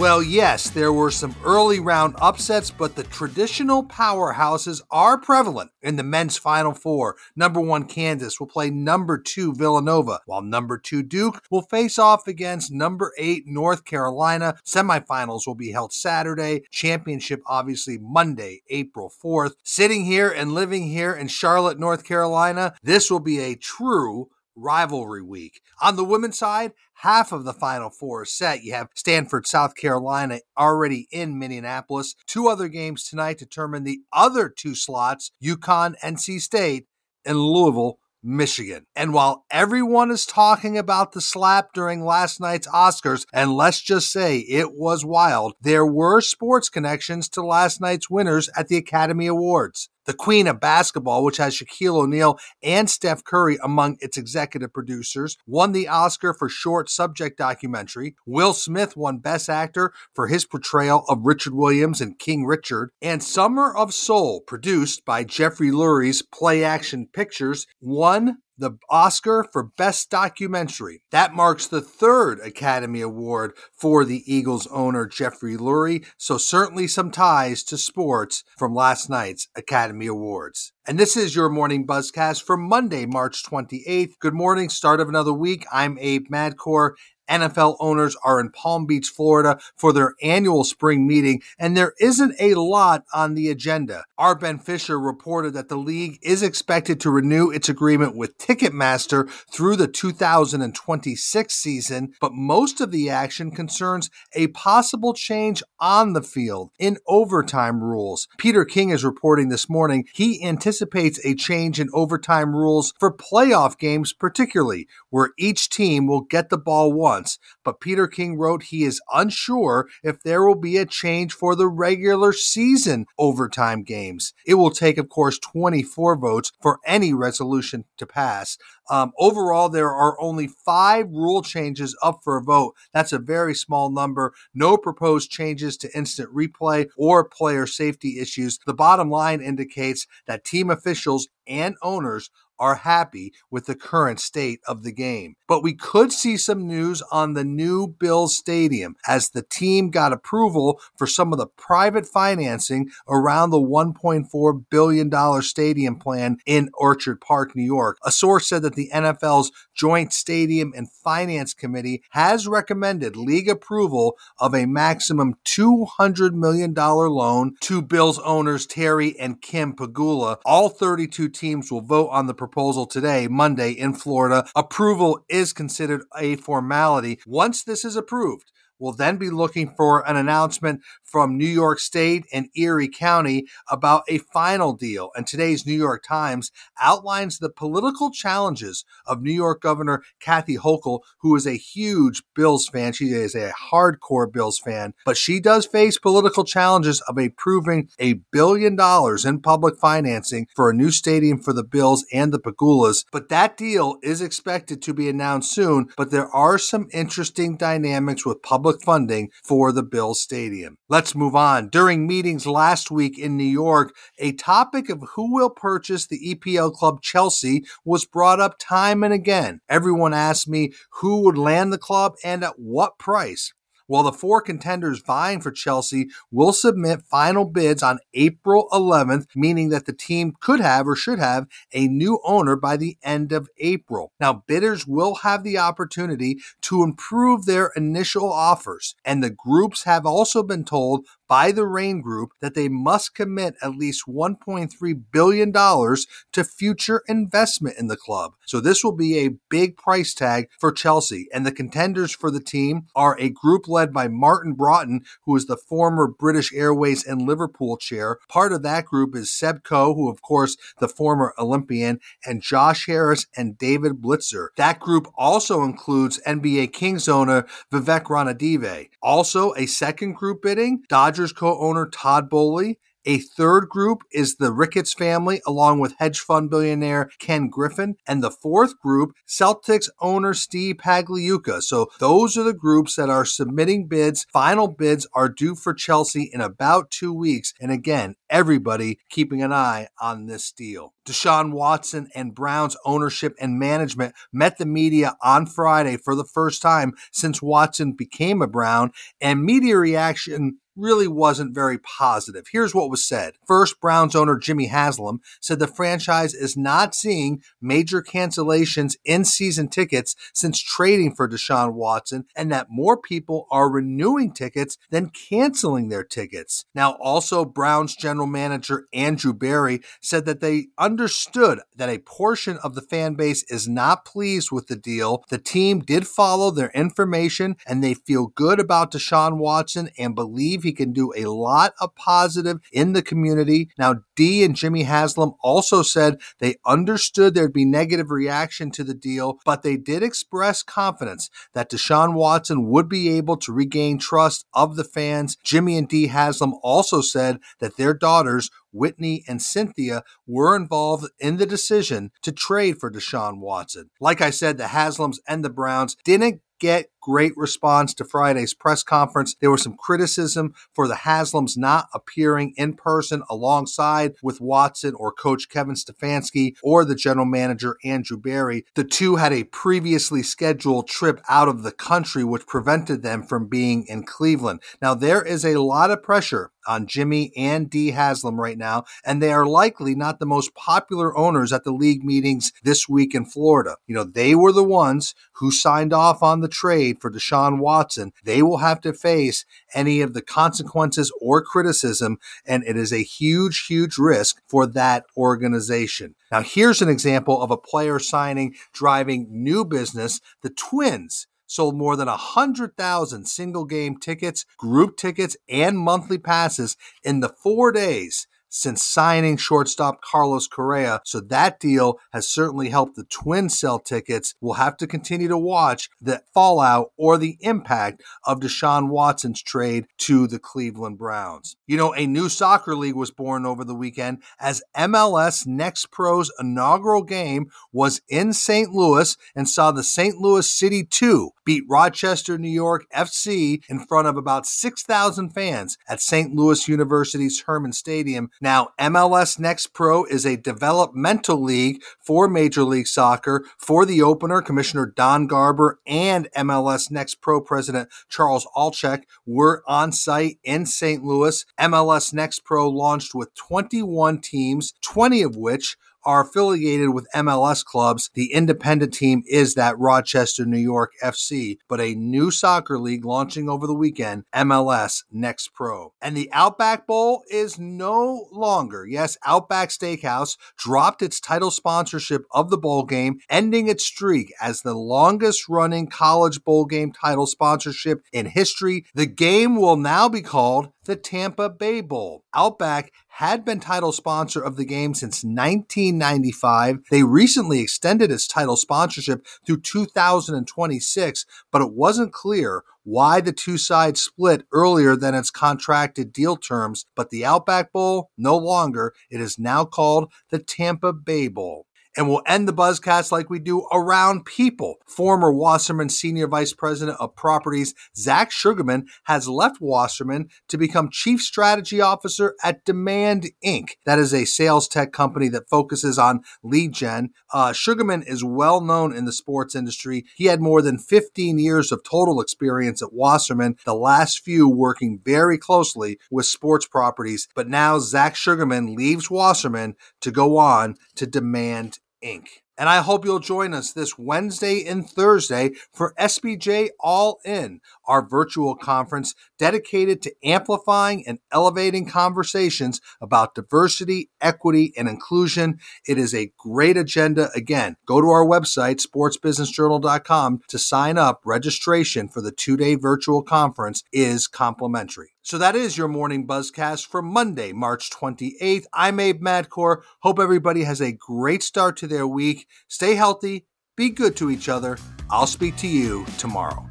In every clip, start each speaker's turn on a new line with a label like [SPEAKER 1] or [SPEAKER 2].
[SPEAKER 1] Well, yes, there were some early round upsets, but the traditional powerhouses are prevalent in the men's Final Four. Number one Kansas will play number two Villanova, while number two Duke will face off against number eight North Carolina. Semifinals will be held Saturday, championship obviously Monday, April 4th. Sitting here and living here in Charlotte, North Carolina, this will be a true rivalry week. On the women's side, half of the Final Four is set. You have Stanford, South Carolina already in Minneapolis. Two other games tonight determine the other two slots UConn, NC State, and Louisville, Michigan. And while everyone is talking about the slap during last night's Oscars, and let's just say it was wild, there were sports connections to last night's winners at the Academy Awards. The Queen of Basketball, which has Shaquille O'Neal and Steph Curry among its executive producers, won the Oscar for short subject documentary. Will Smith won Best Actor for his portrayal of Richard Williams in King Richard. And Summer of Soul, produced by Jeffrey Lurie's Play Action Pictures, won the Oscar for Best Documentary. That marks the third Academy Award for the Eagles owner, Jeffrey Lurie, so certainly some ties to sports from last night's Academy Awards. And this is your morning buzzcast for Monday, March 28th. Good morning, start of another week. I'm Abe Madkour, NFL owners are in Palm Beach, Florida for their annual spring meeting, and there isn't a lot on the agenda. Our Ben Fisher reported that the league is expected to renew its agreement with Ticketmaster through the 2026 season, but most of the action concerns a possible change on the field in overtime rules. Peter King is reporting this morning he anticipates a change in overtime rules for playoff games, particularly where each team will get the ball once months, but Peter King wrote he is unsure if there will be a change for the regular season overtime games. It will take, of course, 24 votes for any resolution to pass. Um, overall, there are only five rule changes up for a vote. That's a very small number. No proposed changes to instant replay or player safety issues. The bottom line indicates that team officials and owners are happy with the current state of the game. But we could see some news on the new Bills Stadium as the team got approval for some of the private financing around the $1.4 billion stadium plan in Orchard Park, New York. A source said that the NFL's Joint Stadium and Finance Committee has recommended league approval of a maximum $200 million loan to Bills owners Terry and Kim Pegula. All 32 teams will vote on the proposal today, Monday, in Florida. Approval is considered a formality. Once this is approved, We'll then be looking for an announcement from New York State and Erie County about a final deal. And today's New York Times outlines the political challenges of New York Governor Kathy Hochul, who is a huge Bills fan. She is a hardcore Bills fan, but she does face political challenges of approving a billion dollars in public financing for a new stadium for the Bills and the Pegulas. But that deal is expected to be announced soon. But there are some interesting dynamics with public funding for the Bill Stadium. Let's move on. During meetings last week in New York, a topic of who will purchase the EPL club Chelsea was brought up time and again. Everyone asked me who would land the club and at what price while the four contenders vying for Chelsea will submit final bids on April 11th, meaning that the team could have or should have a new owner by the end of April. Now, bidders will have the opportunity to improve their initial offers, and the groups have also been told by the Raine Group that they must commit at least $1.3 billion to future investment in the club. So this will be a big price tag for Chelsea. And the contenders for the team are a group led by Martin Broughton, who is the former British Airways and Liverpool chair. Part of that group is Seb Coe, who, of course, the former Olympian, and Josh Harris and David Blitzer. That group also includes NBA Kings owner Vivek Ranadive. Also, a second group bidding, Dodgers co owner Todd Boehly a third group is the Ricketts family, along with hedge fund billionaire Ken Griffin. And the fourth group, Celtics owner Steve Pagliuca. So those are the groups that are submitting bids. Final bids are due for Chelsea in about two weeks. And again, everybody keeping an eye on this deal. Deshaun Watson and Browns ownership and management met the media on Friday for the first time since Watson became a Brown, and media reaction really wasn't very positive. Here's what was said. First, Browns owner Jimmy Haslam said the franchise is not seeing major cancellations in season tickets since trading for Deshaun Watson, and that more people are renewing tickets than canceling their tickets. Now, also, Browns general manager Andrew Berry said that they understood that a portion of the fan base is not pleased with the deal. The team did follow their information and they feel good about Deshaun Watson and believe he he can do a lot of positive in the community. Now, Dee and Jimmy Haslam also said they understood there'd be negative reaction to the deal, but they did express confidence that Deshaun Watson would be able to regain trust of the fans. Jimmy and Dee Haslam also said that their daughters Whitney, and Cynthia were involved in the decision to trade for Deshaun Watson. Like I said, the Haslams and the Browns didn't get great response to Friday's press conference. There was some criticism for the Haslams not appearing in person alongside with Watson or coach Kevin Stefanski or the general manager Andrew Berry. The two had a previously scheduled trip out of the country, which prevented them from being in Cleveland. Now, there is a lot of pressure on Jimmy and Dee Haslam right now, and they are likely not the most popular owners at the league meetings this week in Florida. You know, they were the ones who signed off on the trade for Deshaun Watson. They will have to face any of the consequences or criticism, and it is a huge, huge risk for that organization. Now, here's an example of a player signing driving new business. The Twins sold more than 100,000 single game tickets, group tickets, and monthly passes in the four days since signing shortstop Carlos Correa. So that deal has certainly helped the Twins sell tickets. We'll have to continue to watch the fallout or the impact of Deshaun Watson's trade to the Cleveland Browns. You know, a new soccer league was born over the weekend as MLS Next Pro's inaugural game was in St. Louis and saw the St. Louis City 2 beat Rochester, New York FC in front of about 6,000 fans at St. Louis University's Hermann Stadium now, MLS Next Pro is a developmental league for Major League Soccer. For the opener, Commissioner Don Garber and MLS Next Pro President Charles Altchek were on site in St. Louis. MLS Next Pro launched with 21 teams, 20 of which are affiliated with MLS clubs. The independent team is that Rochester, New York FC, but a new soccer league launching over the weekend, MLS Next Pro. And the Outback Bowl is no longer. Yes, Outback Steakhouse dropped its title sponsorship of the bowl game, ending its streak as the longest running college bowl game title sponsorship in history. The game will now be called the Tampa Bay Bowl. Outback had been title sponsor of the game since 1995. They recently extended its title sponsorship through 2026, but it wasn't clear why the two sides split earlier than its contracted deal terms. But the Outback Bowl, no longer. It is now called the Tampa Bay Bowl. And we'll end the buzzcast like we do around people. Former Wasserman Senior Vice President of Properties, Zach Sugarman, has left Wasserman to become Chief Strategy Officer at Demand Inc. That is a sales tech company that focuses on lead gen. Uh, Sugarman is well known in the sports industry. He had more than 15 years of total experience at Wasserman, the last few working very closely with sports properties. But now Zach Sugarman leaves Wasserman to go on to Demand Inc. And I hope you'll join us this Wednesday and Thursday for SBJ All In, our virtual conference dedicated to amplifying and elevating conversations about diversity, equity, and inclusion. It is a great agenda. Again, go to our website, sportsbusinessjournal.com, to sign up. Registration for the two day virtual conference is complimentary. So that is your morning buzzcast for Monday, March 28th. I'm Abe Madkour. Hope everybody has a great start to their week. Stay healthy, be good to each other. I'll speak to you tomorrow.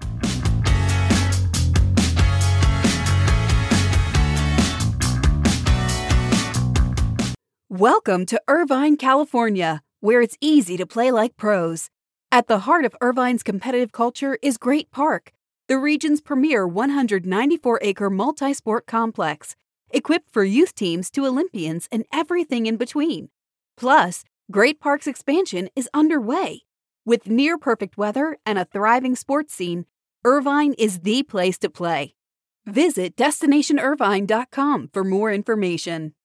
[SPEAKER 2] Welcome to Irvine, California, where it's easy to play like pros. At the heart of Irvine's competitive culture is Great Park the region's premier 194 acre multi sport complex, equipped for youth teams to Olympians and everything in between. Plus, Great Park's expansion is underway. With near perfect weather and a thriving sports scene, Irvine is the place to play. Visit destinationirvine.com for more information.